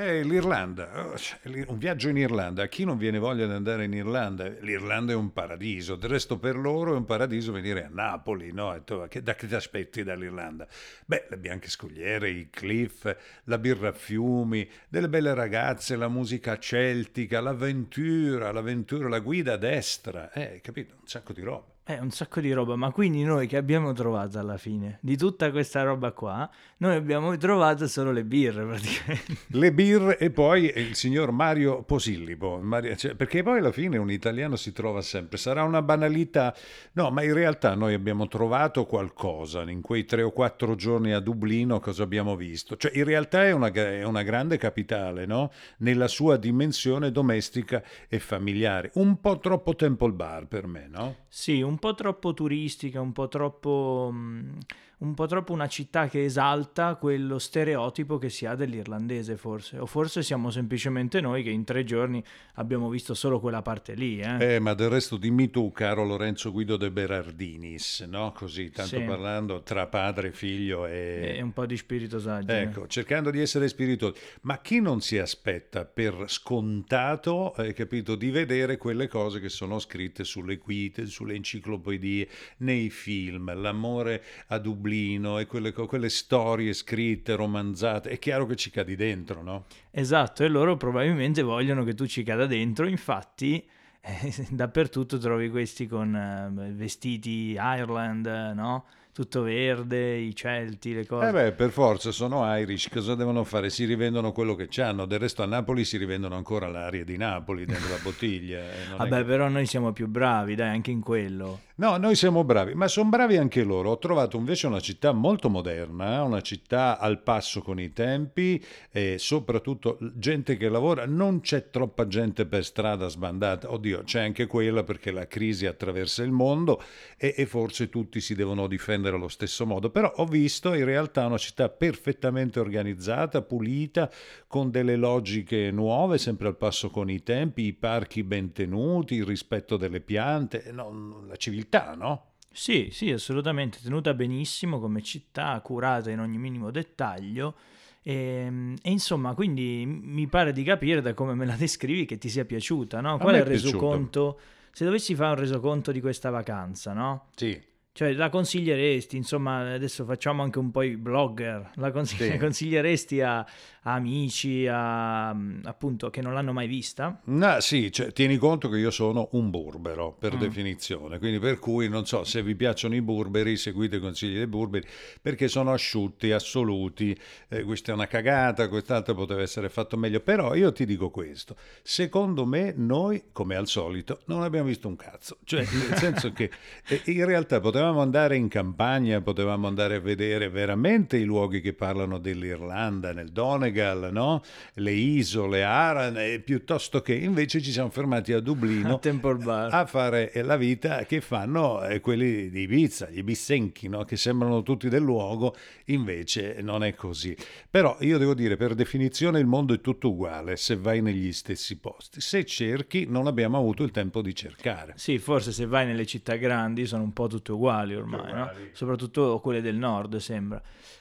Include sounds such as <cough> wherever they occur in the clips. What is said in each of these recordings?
Eh, l'Irlanda, oh, un viaggio in Irlanda, a chi non viene voglia di andare in Irlanda? L'Irlanda è un paradiso, del resto per loro è un paradiso venire a Napoli, no? Da che ti aspetti dall'Irlanda? Beh, le bianche scogliere, i cliff, la birra a fiumi, delle belle ragazze, la musica celtica, l'avventura, l'avventura, la guida a destra, eh, capito? Un sacco di roba. Eh, un sacco di roba, ma quindi noi che abbiamo trovato alla fine di tutta questa roba qua, noi abbiamo trovato solo le birre <laughs> praticamente. Le birre e poi il signor Mario Posillipo, Mario, cioè, perché poi alla fine un italiano si trova sempre, sarà una banalità, no, ma in realtà noi abbiamo trovato qualcosa in quei tre o quattro giorni a Dublino, cosa abbiamo visto? Cioè in realtà è una, è una grande capitale, no? Nella sua dimensione domestica e familiare, un po' troppo Temple Bar per me, no? Sì, un po' troppo turistica, un po' troppo... Mh un po' troppo una città che esalta quello stereotipo che si ha dell'irlandese forse, o forse siamo semplicemente noi che in tre giorni abbiamo visto solo quella parte lì. Eh, eh ma del resto dimmi tu, caro Lorenzo Guido de Berardinis, no? Così, tanto sì. parlando tra padre, figlio e... E un po' di spirito saggio. Ecco, cercando di essere spiritosi. Ma chi non si aspetta per scontato, hai capito, di vedere quelle cose che sono scritte sulle guide, sulle enciclopedie, nei film, l'amore a Dublino, Dublino e quelle, quelle, storie scritte, romanzate, è chiaro che ci cadi dentro, no? Esatto, e loro probabilmente vogliono che tu ci cada dentro, infatti eh, <laughs> dappertutto trovi questi con eh, vestiti Ireland, no? Tutto verde, i Celti, le cose. Eh beh, per forza sono Irish, cosa devono fare? Si rivendono quello che hanno. Del resto a Napoli si rivendono ancora l'aria di Napoli dentro la bottiglia. Eh, Vabbè, che... però noi siamo più bravi, dai, anche in quello. No, noi siamo bravi, ma sono bravi anche loro. Ho trovato invece una città molto moderna, una città al passo con i tempi e soprattutto gente che lavora. Non c'è troppa gente per strada sbandata. Oddio, c'è anche quella perché la crisi attraversa il mondo e, e forse tutti si devono difendere allo stesso modo. Però ho visto in realtà una città perfettamente organizzata, pulita, con delle logiche nuove, sempre al passo con i tempi, i parchi ben tenuti, il rispetto delle piante, no, la civiltà no? Sì, sì, assolutamente, tenuta benissimo come città, curata in ogni minimo dettaglio. E, ehm, e, insomma, quindi mi pare di capire da come me la descrivi che ti sia piaciuta, no? Qual è il resoconto? Se dovessi fare un resoconto di questa vacanza, no? Sì. Cioè, la consiglieresti, insomma, adesso facciamo anche un po' i blogger, la consigli- sì. <laughs> consiglieresti a, amici, a, appunto, che non l'hanno mai vista? No, sì, cioè, tieni conto che io sono un burbero, per mm. definizione, quindi per cui non so se vi piacciono i burberi, seguite i consigli dei burberi, perché sono asciutti, assoluti, eh, questa è una cagata, quest'altro poteva essere fatto meglio, però io ti dico questo, secondo me noi, come al solito, non abbiamo visto un cazzo, cioè nel senso che <laughs> eh, in realtà potevamo andare in campagna, potevamo andare a vedere veramente i luoghi che parlano dell'Irlanda, nel Donegal, no? le isole, Aran, piuttosto che invece ci siamo fermati a Dublino <laughs> a, a fare la vita che fanno eh, quelli di Ibiza, gli bissenchi, no? che sembrano tutti del luogo, invece non è così. Però io devo dire, per definizione il mondo è tutto uguale se vai negli stessi posti. Se cerchi non abbiamo avuto il tempo di cercare. Sì, forse se vai nelle città grandi sono un po' tutte uguali ormai, uguali. No? soprattutto quelle del nord sembra.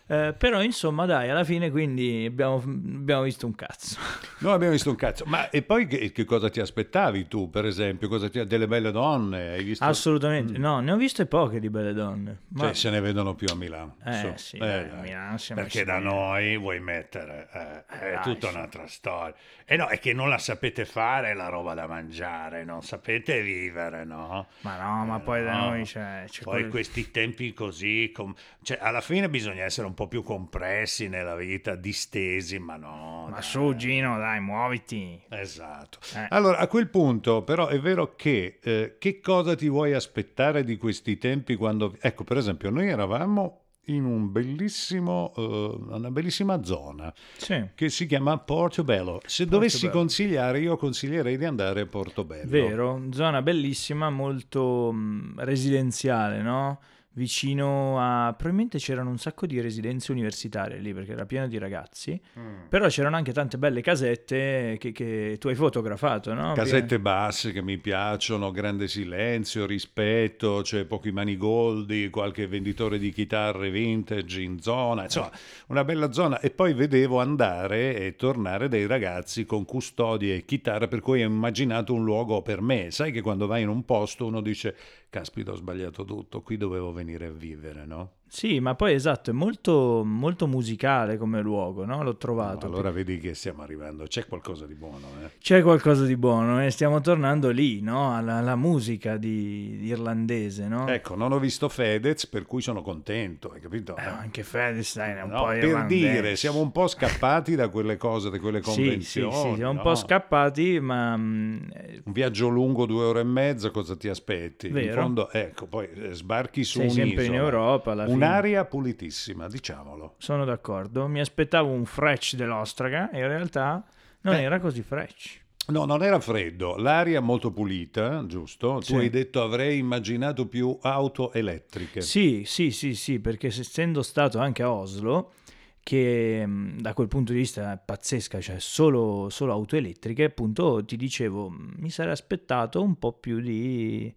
Eh, però insomma dai, alla fine quindi abbiamo, abbiamo, visto un cazzo. <laughs> Noi abbiamo visto un cazzo, ma e poi che, che cosa ti aspettavi tu per esempio? Cosa ti, delle belle donne? Hai visto? Assolutamente, mm. no, ne ho viste poche di belle donne. Ma... Cioè se ne vedono più a Milano. Eh sì, eh, a Milano Perché da noi vuoi mettere, eh, è tutta un'altra storia. E no, è che non la sapete fare la roba da mangiare, non sapete vivere, no? Ma no, ma poi no. da noi c'è... c'è poi quel... questi tempi così, com... cioè alla fine bisogna essere un po' più compressi nella vita, distesi, ma no. Ma dai. su Gino, dai, muoviti. Esatto. Eh. Allora, a quel punto, però, è vero che eh, che cosa ti vuoi aspettare di questi tempi quando... Ecco, per esempio, noi eravamo in un bellissimo, uh, una bellissima zona sì. che si chiama Portobello. Se Portobello. dovessi consigliare, io consiglierei di andare a Portobello. Vero, zona bellissima, molto mh, mm, residenziale, no? Vicino a... probabilmente c'erano un sacco di residenze universitarie lì perché era pieno di ragazzi, mm. però c'erano anche tante belle casette che, che tu hai fotografato, no? Casette basse che mi piacciono, grande silenzio, rispetto, c'è pochi manigoldi, qualche venditore di chitarre vintage in zona, insomma una bella zona e poi vedevo andare e tornare dei ragazzi con custodie e chitarre per cui ho immaginato un luogo per me, sai che quando vai in un posto uno dice caspita ho sbagliato tutto, qui dovevo venire a vivere, no? Sì, ma poi esatto, è molto, molto musicale come luogo, no? L'ho trovato. No, allora vedi che stiamo arrivando, c'è qualcosa di buono, eh? C'è qualcosa di buono e stiamo tornando lì, no? Alla, alla musica di, di, irlandese, no? Ecco, non ho visto Fedez, per cui sono contento, hai capito? Eh, anche Fedez è un no, po' Per dire, siamo un po' scappati da quelle cose, da quelle convenzioni. Sì, sì, sì siamo un po' scappati, ma... Mm, un viaggio lungo, due ore e mezza, cosa ti aspetti? Vero. In fondo, ecco, poi eh, sbarchi su Sei un'isola. sempre in Europa, alla fine Un'aria pulitissima, diciamolo. Sono d'accordo. Mi aspettavo un fresh dell'Ostraga e in realtà non eh. era così fresh. No, non era freddo, l'aria molto pulita, giusto? Sì. Tu hai detto avrei immaginato più auto elettriche. Sì, sì, sì, sì, perché essendo stato anche a Oslo, che da quel punto di vista è pazzesca, cioè solo, solo auto elettriche, appunto ti dicevo, mi sarei aspettato un po' più di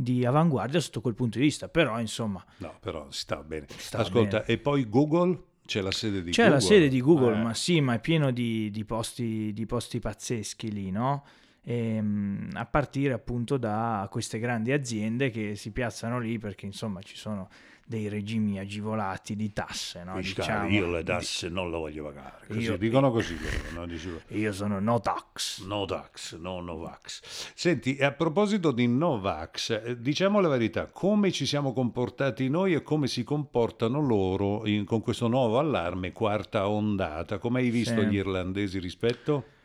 di avanguardia sotto quel punto di vista, però insomma... No, però sta bene. Sta Ascolta, bene. e poi Google? C'è la sede di C'è Google? C'è la sede di Google, eh. ma sì, ma è pieno di, di, posti, di posti, pazzeschi lì, no? E, ehm, a partire appunto da queste grandi aziende che si piazzano lì perché insomma ci sono dei regimi agevolati di tasse. No? Diciamo, io le tasse non le voglio pagare. Così, io, dicono così loro. No? <laughs> io sono no tax. No tax, no Novax. Senti, a proposito di Novax, eh, diciamo la verità, come ci siamo comportati noi e come si comportano loro in, con questo nuovo allarme, quarta ondata? Come hai visto sì. gli irlandesi rispetto?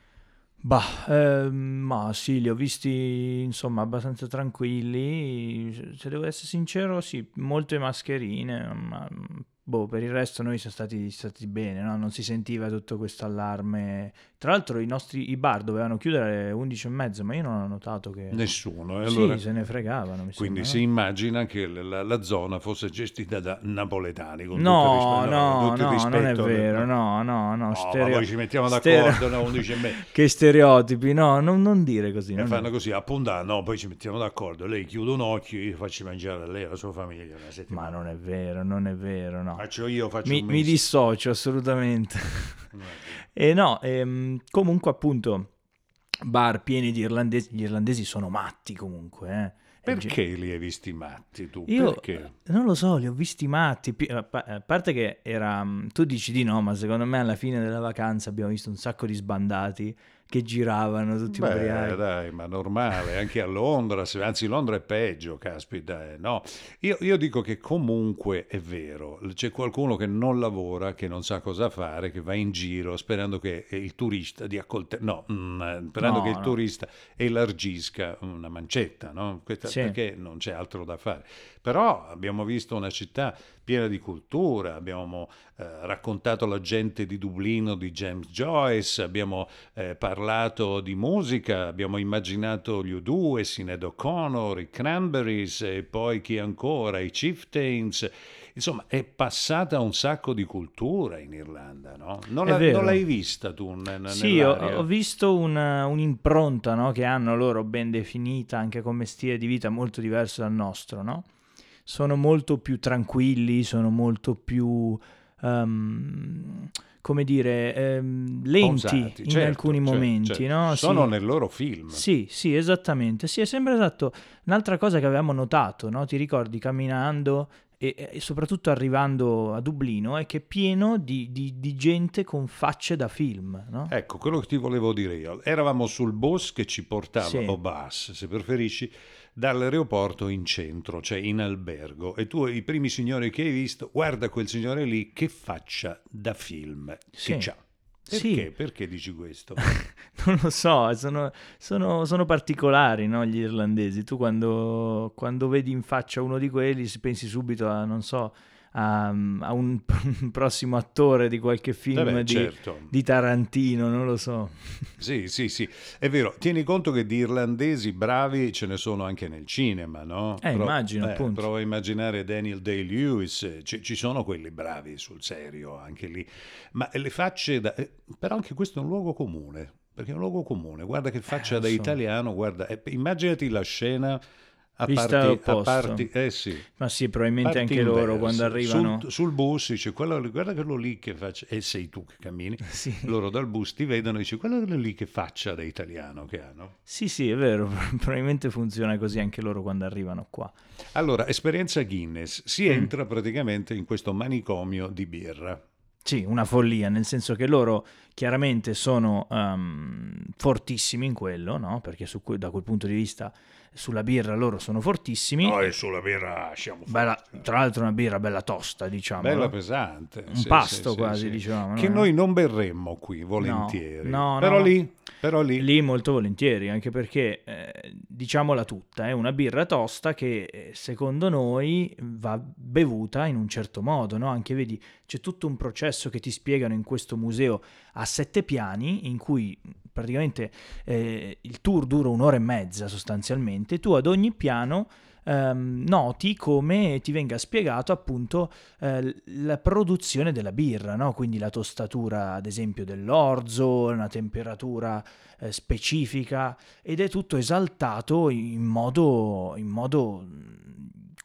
Bah, eh, ma sì, li ho visti insomma abbastanza tranquilli. Se devo essere sincero, sì, molte mascherine, ma boh, per il resto noi siamo stati, stati bene, no? non si sentiva tutto questo allarme. Tra l'altro i nostri i bar dovevano chiudere alle 11 e mezza, ma io non ho notato che... Nessuno. Eh, allora... Sì, se ne fregavano. Quindi sembra, si immagina che la, la, zona fosse gestita da napoletani. Con no, tutto no, tutto no, non è vero, no, no, no. Stereo... Ma poi ci mettiamo d'accordo, stereo... no, 11 e mezza. <laughs> che stereotipi, no, non, non dire così. E fanno è... così, a puntare, no, poi ci mettiamo d'accordo, lei chiude un occhio, io faccio mangiare a lei e alla sua famiglia una settimana. Ma non è vero, non è vero, no. Faccio io, faccio mi, mi dissocio assolutamente. <laughs> e no, ehm, comunque appunto bar pieni di irlandesi, gli irlandesi sono matti comunque, eh. Perché li hai visti matti tu? Io Perché? non lo so, li ho visti matti. A parte che era. Tu dici di no, ma secondo me alla fine della vacanza abbiamo visto un sacco di sbandati che giravano tutti Beh, ubriachi. dai, ma normale, anche a Londra, anzi Londra è peggio, caspita, eh, no. Io, io, dico che comunque è vero, c'è qualcuno che non lavora, che non sa cosa fare, che va in giro sperando che il turista di accolte... no, mh, mm, sperando no, che il no. turista elargisca una mancetta, no? Questa, sì. Perché non c'è altro da fare. Però abbiamo visto una città piena di cultura, abbiamo eh, raccontato la gente di Dublino di James Joyce, abbiamo eh, parlato di musica, abbiamo immaginato gli U2, Sinead O'Connor, i Cranberries e poi chi ancora, i Chieftains. Insomma, è passata un sacco di cultura in Irlanda, no? Non, la, non l'hai vista tu? N- sì, ho, ho, visto una, un'impronta no, che hanno loro ben definita, anche come stile di vita molto diverso dal nostro, no? Sono molto più tranquilli, sono molto più, um, come dire, um, lenti Pausati, in certo, alcuni certo, momenti. Certo. No? Sono sì. nel loro film. Sì, sì, esattamente. Sì, è sempre esatto. Un'altra cosa che avevamo notato, no? ti ricordi, camminando e, e, soprattutto arrivando a Dublino è che è pieno di, di, di gente con facce da film. No? Ecco, quello che ti volevo dire io. Eravamo sul bus che ci portava, sì. o bus se preferisci, dall'aeroporto in centro, cioè in albergo, e tu i primi signori che hai visto, guarda quel signore lì che faccia da film sì. che c'ha. Perché? Sì. Perché dici questo? <laughs> non lo so, sono, sono, sono particolari no, gli irlandesi. Tu quando, quando, vedi in faccia uno di quelli pensi subito a, non so, a, a un, <laughs> prossimo attore di qualche film Vabbè, di, certo. di Tarantino, non lo so. Sì, sì, sì, è vero. Tieni conto che di irlandesi bravi ce ne sono anche nel cinema, no? Eh, immagino, eh, appunto. Provo a immaginare Daniel Day-Lewis, ci, ci sono quelli bravi sul serio anche lì. Ma le facce, da... eh, però anche questo è un luogo comune, perché è un luogo comune. Guarda che faccia Eh, da so. italiano, guarda, eh, immaginati la scena a Vista parti, a dall'opposto. parti, eh sì. Ma sì, probabilmente Parti anche loro quando arrivano... sul, sul bus dice quello, guarda quello lì che faccia e sei tu che cammini <laughs> Sì. loro dal bus ti vedono e dici quello lì che faccia da italiano che hanno Sì, sì, è vero, <laughs> probabilmente funziona così anche loro quando arrivano qua. allora esperienza Guinness si Mm. entra praticamente in questo manicomio di birra Sì, una follia, nel senso che loro chiaramente sono ehm, fortissimi in quello, no? Perché su que- da quel punto di vista sulla birra loro sono fortissimi. noi sulla birra siamo Bella- tra l'altro una birra bella tosta, diciamo. bella no? pesante Un sì, pasto sì, quasi, sì. diciamo. che no? noi non berremmo qui volentieri no, però no. lì però lì, Lì molto volentieri, anche perché, eh, diciamola tutta, è una birra tosta che eh, secondo noi va bevuta in un certo modo, no? Anche vedi, c'è tutto un processo che ti spiegano in questo museo a sette piani, in cui praticamente eh, il tour dura un'ora e mezza sostanzialmente, tu ad ogni piano ehm, noti come ti venga spiegato appunto eh, la produzione della birra, no? quindi la tostatura ad esempio dell'orzo, una temperatura eh, specifica ed è tutto esaltato in modo, in modo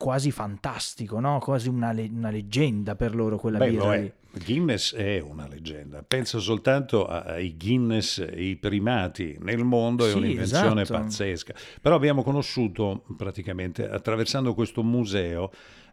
quasi fantastico, no? quasi una, le- una leggenda per loro quella Beh, birra è. Guinness è una leggenda. Pensa soltanto ai Guinness, i primati nel mondo, è Sì, un'invenzione esatto. pazzesca. Però abbiamo conosciuto praticamente attraversando questo museo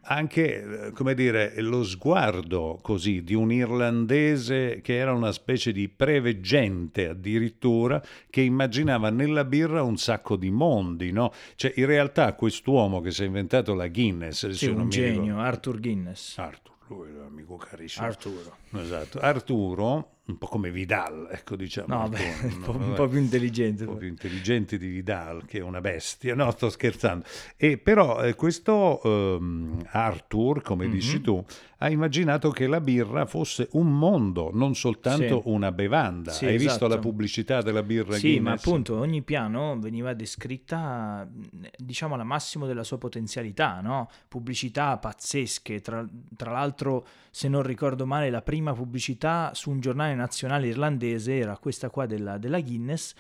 anche, eh, come dire, lo sguardo così di un irlandese che era una specie di preveggente addirittura, che immaginava nella birra un sacco di mondi, no? Cioè, in realtà quest'uomo che si è inventato la Guinness, Sì, un genio, Arthur Guinness. Arthur, lui era amico carissimo. Arturo. Esatto. Arturo, un po' come Vidal, ecco diciamo. No, beh, <laughs> un po', un po' più intelligente. un po' più intelligente di Vidal, che è una bestia. No, <laughs> sto scherzando. E però eh, questo ehm, Arthur, come Mhm. dici tu, ha immaginato che la birra fosse un mondo, non soltanto Sì. una bevanda. Sì, Hai visto esatto. la pubblicità della birra Sì, Guinness? ma appunto ogni piano veniva descritta, diciamo, alla massimo della sua potenzialità, no? Pubblicità pazzesche, tra, tra l'altro, se non ricordo male, la prima pubblicità su un giornale nazionale irlandese era questa qua della, della Guinness,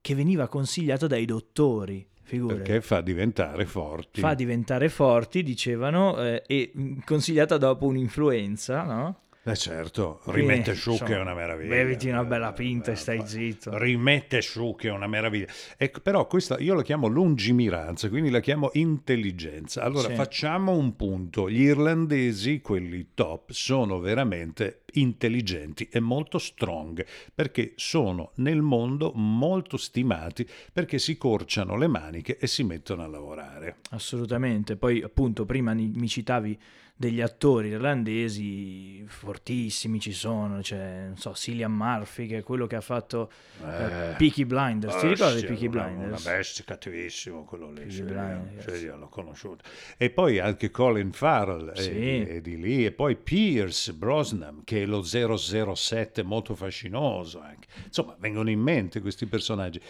che veniva consigliata dai dottori, figurati. Perché fa diventare forti. Fa diventare forti, dicevano, eh, e mh, consigliata dopo un'influenza, no? Eh certo, Quindi, rimette su insomma, che è una meraviglia. beviti una bella Eh, pinta e eh, stai zitto. Rimette su che è una meraviglia. Ecco, però questa io la chiamo lungimiranza, quindi la chiamo intelligenza. Allora Sì. facciamo un punto. Gli irlandesi, quelli top, sono veramente intelligenti e molto strong perché sono nel mondo molto stimati perché si corciano le maniche e si mettono a lavorare. Assolutamente, poi appunto prima mi citavi degli attori irlandesi fortissimi ci sono, c'è non so, Cillian Murphy che è quello che ha fatto eh, Peaky Blinders, ti ricordi Bestia, Peaky una- Blinders? Una bestia, cattivissimo quello lì. Sì, Blinders. sì, io l'ho conosciuto. E poi anche Colin Farrell è, Sì. è di lì. E poi Pierce Brosnan, che è lo 007 molto fascinoso anche. Insomma, vengono in mente questi personaggi.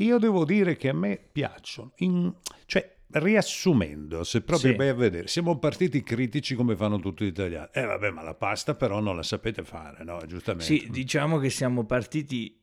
Io devo dire che a me piacciono. In- cioè, riassumendo, se proprio Sì. vai a vedere, siamo partiti critici come fanno tutti gli italiani. Eh vabbè, ma la pasta però non la sapete fare, no? Giustamente. Sì, diciamo che siamo partiti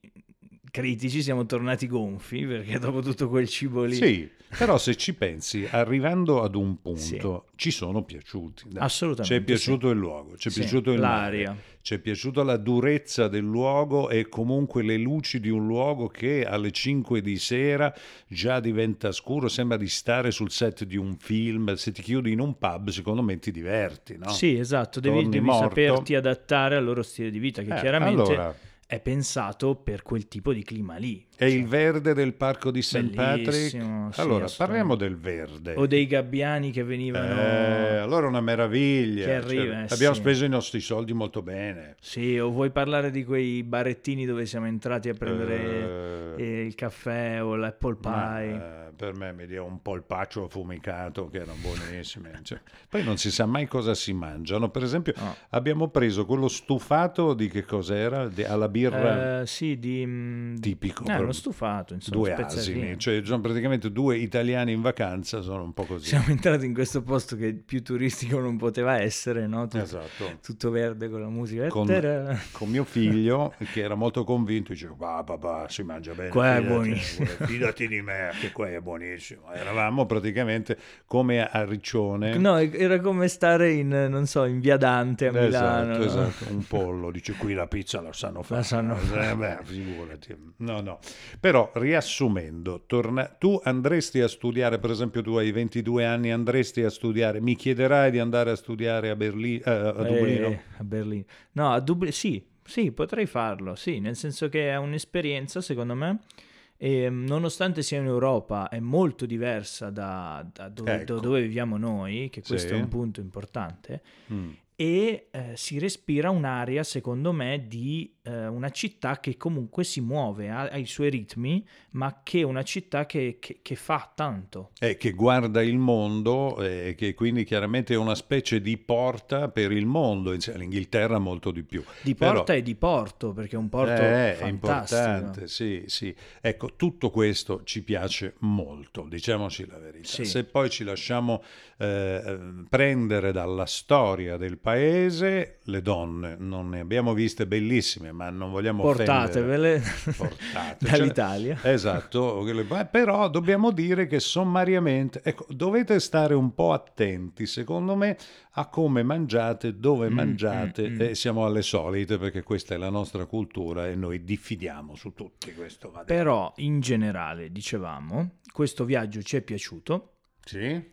critici, siamo tornati gonfi perché dopo tutto quel cibo lì... Sì, però se ci pensi, arrivando ad un punto, ci sono piaciuti. dai. Assolutamente, Ci è piaciuto il luogo, ci è Sì, piaciuto il l'aria. mare, ci è piaciuta la durezza del luogo e comunque le luci di un luogo che alle 5 di sera già diventa scuro, sembra di stare sul set di un film. Se ti chiudi in un pub, secondo me ti diverti, no? Sì, esatto, devi, devi saperti adattare al loro stile di vita che Eh, chiaramente allora, è pensato per quel tipo di clima lì. È Cioè, il verde del parco di St. Patrick. Sì, allora, parliamo del verde. o dei gabbiani che venivano... Eh, allora una meraviglia. Che arriva, Cioè, eh, abbiamo sì. speso i nostri soldi molto bene. Sì, o vuoi parlare di quei barettini dove siamo entrati a prendere e il caffè o l'apple pie. Ma, eh, per me mi dia un polpaccio affumicato che erano buonissimi. <laughs> Cioè, poi non si sa mai cosa si mangiano. Per esempio, No. abbiamo preso quello stufato di che cos'era? Di- alla birra Eh, sì, di... mm, tipico. eh, uno stufato, insomma, due asini, cioè sono praticamente due italiani in vacanza, sono un po' così. Siamo entrati in questo posto che più turistico non poteva essere, no? Tutto, Esatto. tutto verde con la musica. Con- Tara. Con mio figlio, <laughs> che era molto convinto, diceva: "Va, papà, si mangia bene. Qua è fidati, buonissimo." eh, Fidati di me, che qua è buonissimo. Eravamo praticamente come a Riccione. No, era come stare in, non so, in Via Dante a Milano. Esatto, no? esatto, un pollo, dice qui la pizza la sanno fare. sanno Eh, beh, figurati. No, no. Però riassumendo, torna- tu andresti a studiare, per esempio tu hai 22 anni, andresti a studiare, mi chiederai di andare a studiare a, Berlino, a Dublino? Eh, a Berlino. No, a Dublino, sì, sì, potrei farlo, sì, nel senso che è un'esperienza, secondo me, e mm, nonostante sia in Europa, è molto diversa da, da dove, Ecco. dove viviamo noi, che questo Sì. è un punto importante, Mm. E eh, si respira un'area, secondo me, di eh, una città che comunque si muove, ha, ha i suoi ritmi, ma che è una città che, che- che fa tanto. Eh, che guarda il mondo e che quindi chiaramente è una specie di porta per il mondo, Insieme all'Inghilterra molto di più. Di Però- porta e di porto, perché è un porto Eh, è importante, sì, sì. Ecco, tutto questo ci piace molto, diciamoci la verità. Sì. Se poi ci lasciamo eh, eh, prendere dalla storia del paese, le donne non ne abbiamo viste bellissime, ma non vogliamo Portatevele. Portate. <laughs> dall'Italia. Cioè, esatto, però dobbiamo dire che sommariamente, ecco, dovete stare un po' attenti, secondo me, a come mangiate, dove Mm, mangiate, mm, mm. e siamo alle solite perché questa è la nostra cultura e noi diffidiamo su tutti questo. va detto. Però in generale, dicevamo, questo viaggio ci è piaciuto, Sì?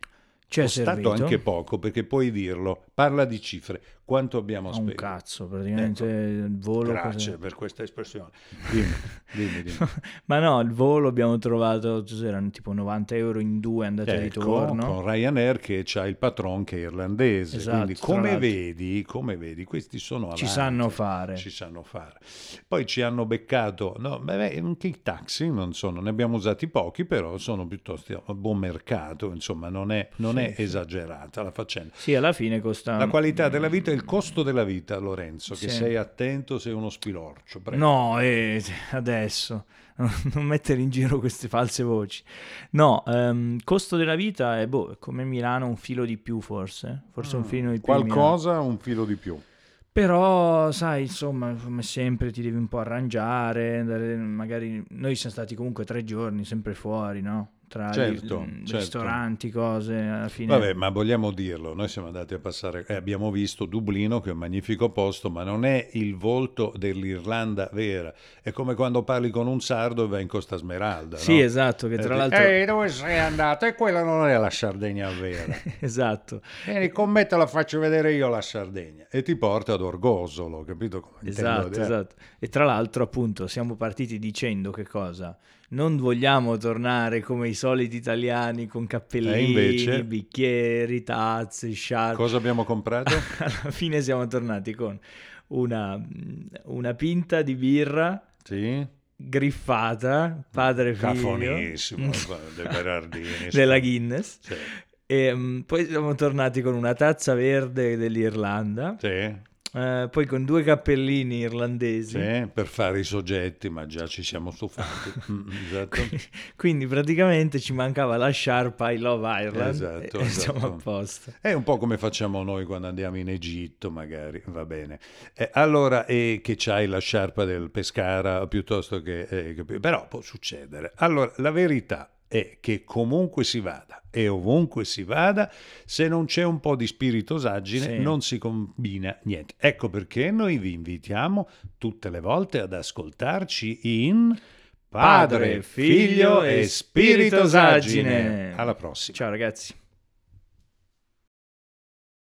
Ci è È stato servito. anche poco perché puoi dirlo, parla di cifre, quanto abbiamo a un speso. cazzo, praticamente il volo. Grazie per questa espressione. Dimmi, dimmi, dimmi. <laughs> Ma no, il volo abbiamo trovato, erano tipo 90 euro in due andata e Ecco, ritorno. con Ryanair che c'ha il patron che è irlandese, Esatto, quindi come vedi, come vedi, questi sono avanti, Ci sanno fare. ci sanno fare. Poi ci hanno beccato, no, beh, anche i taxi non sono, ne abbiamo usati pochi, però sono piuttosto a buon mercato, insomma, non è, non Sì, è sì. esagerata la faccenda. Sì, alla fine costa... La qualità della vita e il costo della vita, Lorenzo, che Sì. sei attento, sei uno spilorcio. prego. No, eh, adesso <laughs> non mettere in giro queste false voci. No, ehm, costo della vita è boh, come Milano un filo di più forse, forse un filo di più. Qualcosa, un filo di più. Però, sai, insomma, come sempre ti devi un po' arrangiare, andare- magari noi siamo stati comunque tre giorni sempre fuori, no? Tra Certo, i- certo. ristoranti, cose, alla fine... Vabbè, ma vogliamo dirlo, noi siamo andati a passare, eh, abbiamo visto Dublino che è un magnifico posto, ma non è il volto dell'Irlanda vera, è come quando parli con un sardo e vai in Costa Smeralda, Sì, no? esatto, che tra Eh, l'altro... Ehi, dove sei andato? E quella non è la Sardegna vera. <laughs> esatto, Vieni con me te la faccio vedere io la Sardegna. E ti porta ad Orgosolo, capito? Come esatto, esatto. E tra l'altro, appunto, siamo partiti dicendo che cosa? Non vogliamo tornare come i soliti italiani con cappellini, E invece? bicchieri, tazze, sciarpe. Cosa abbiamo comprato? <laughs> Alla fine siamo tornati con una, una pinta di birra Sì? griffata, padre figlio, Cafonissimo, <laughs> dei Berardini. della Guinness. Sì. E mm, poi siamo tornati con una tazza verde dell'Irlanda, Sì. Eh, poi con due cappellini irlandesi. Sì, per fare i soggetti, ma già ci siamo stufati. <laughs> Mm, esatto. Quindi praticamente ci mancava la sciarpa I Love Ireland Esatto, e siamo esatto. a posto. È un po' come facciamo noi quando andiamo in Egitto, magari, va bene. Eh, allora, e che c'hai la sciarpa del Pescara piuttosto che... eh, capi- però può succedere. Allora, la verità è che comunque si vada e ovunque si vada, se non c'è un po' di spiritosaggine Sì. non si combina niente. Ecco perché noi vi invitiamo tutte le volte ad ascoltarci in Padre, Figlio e Spiritosaggine. Alla prossima. Ciao ragazzi.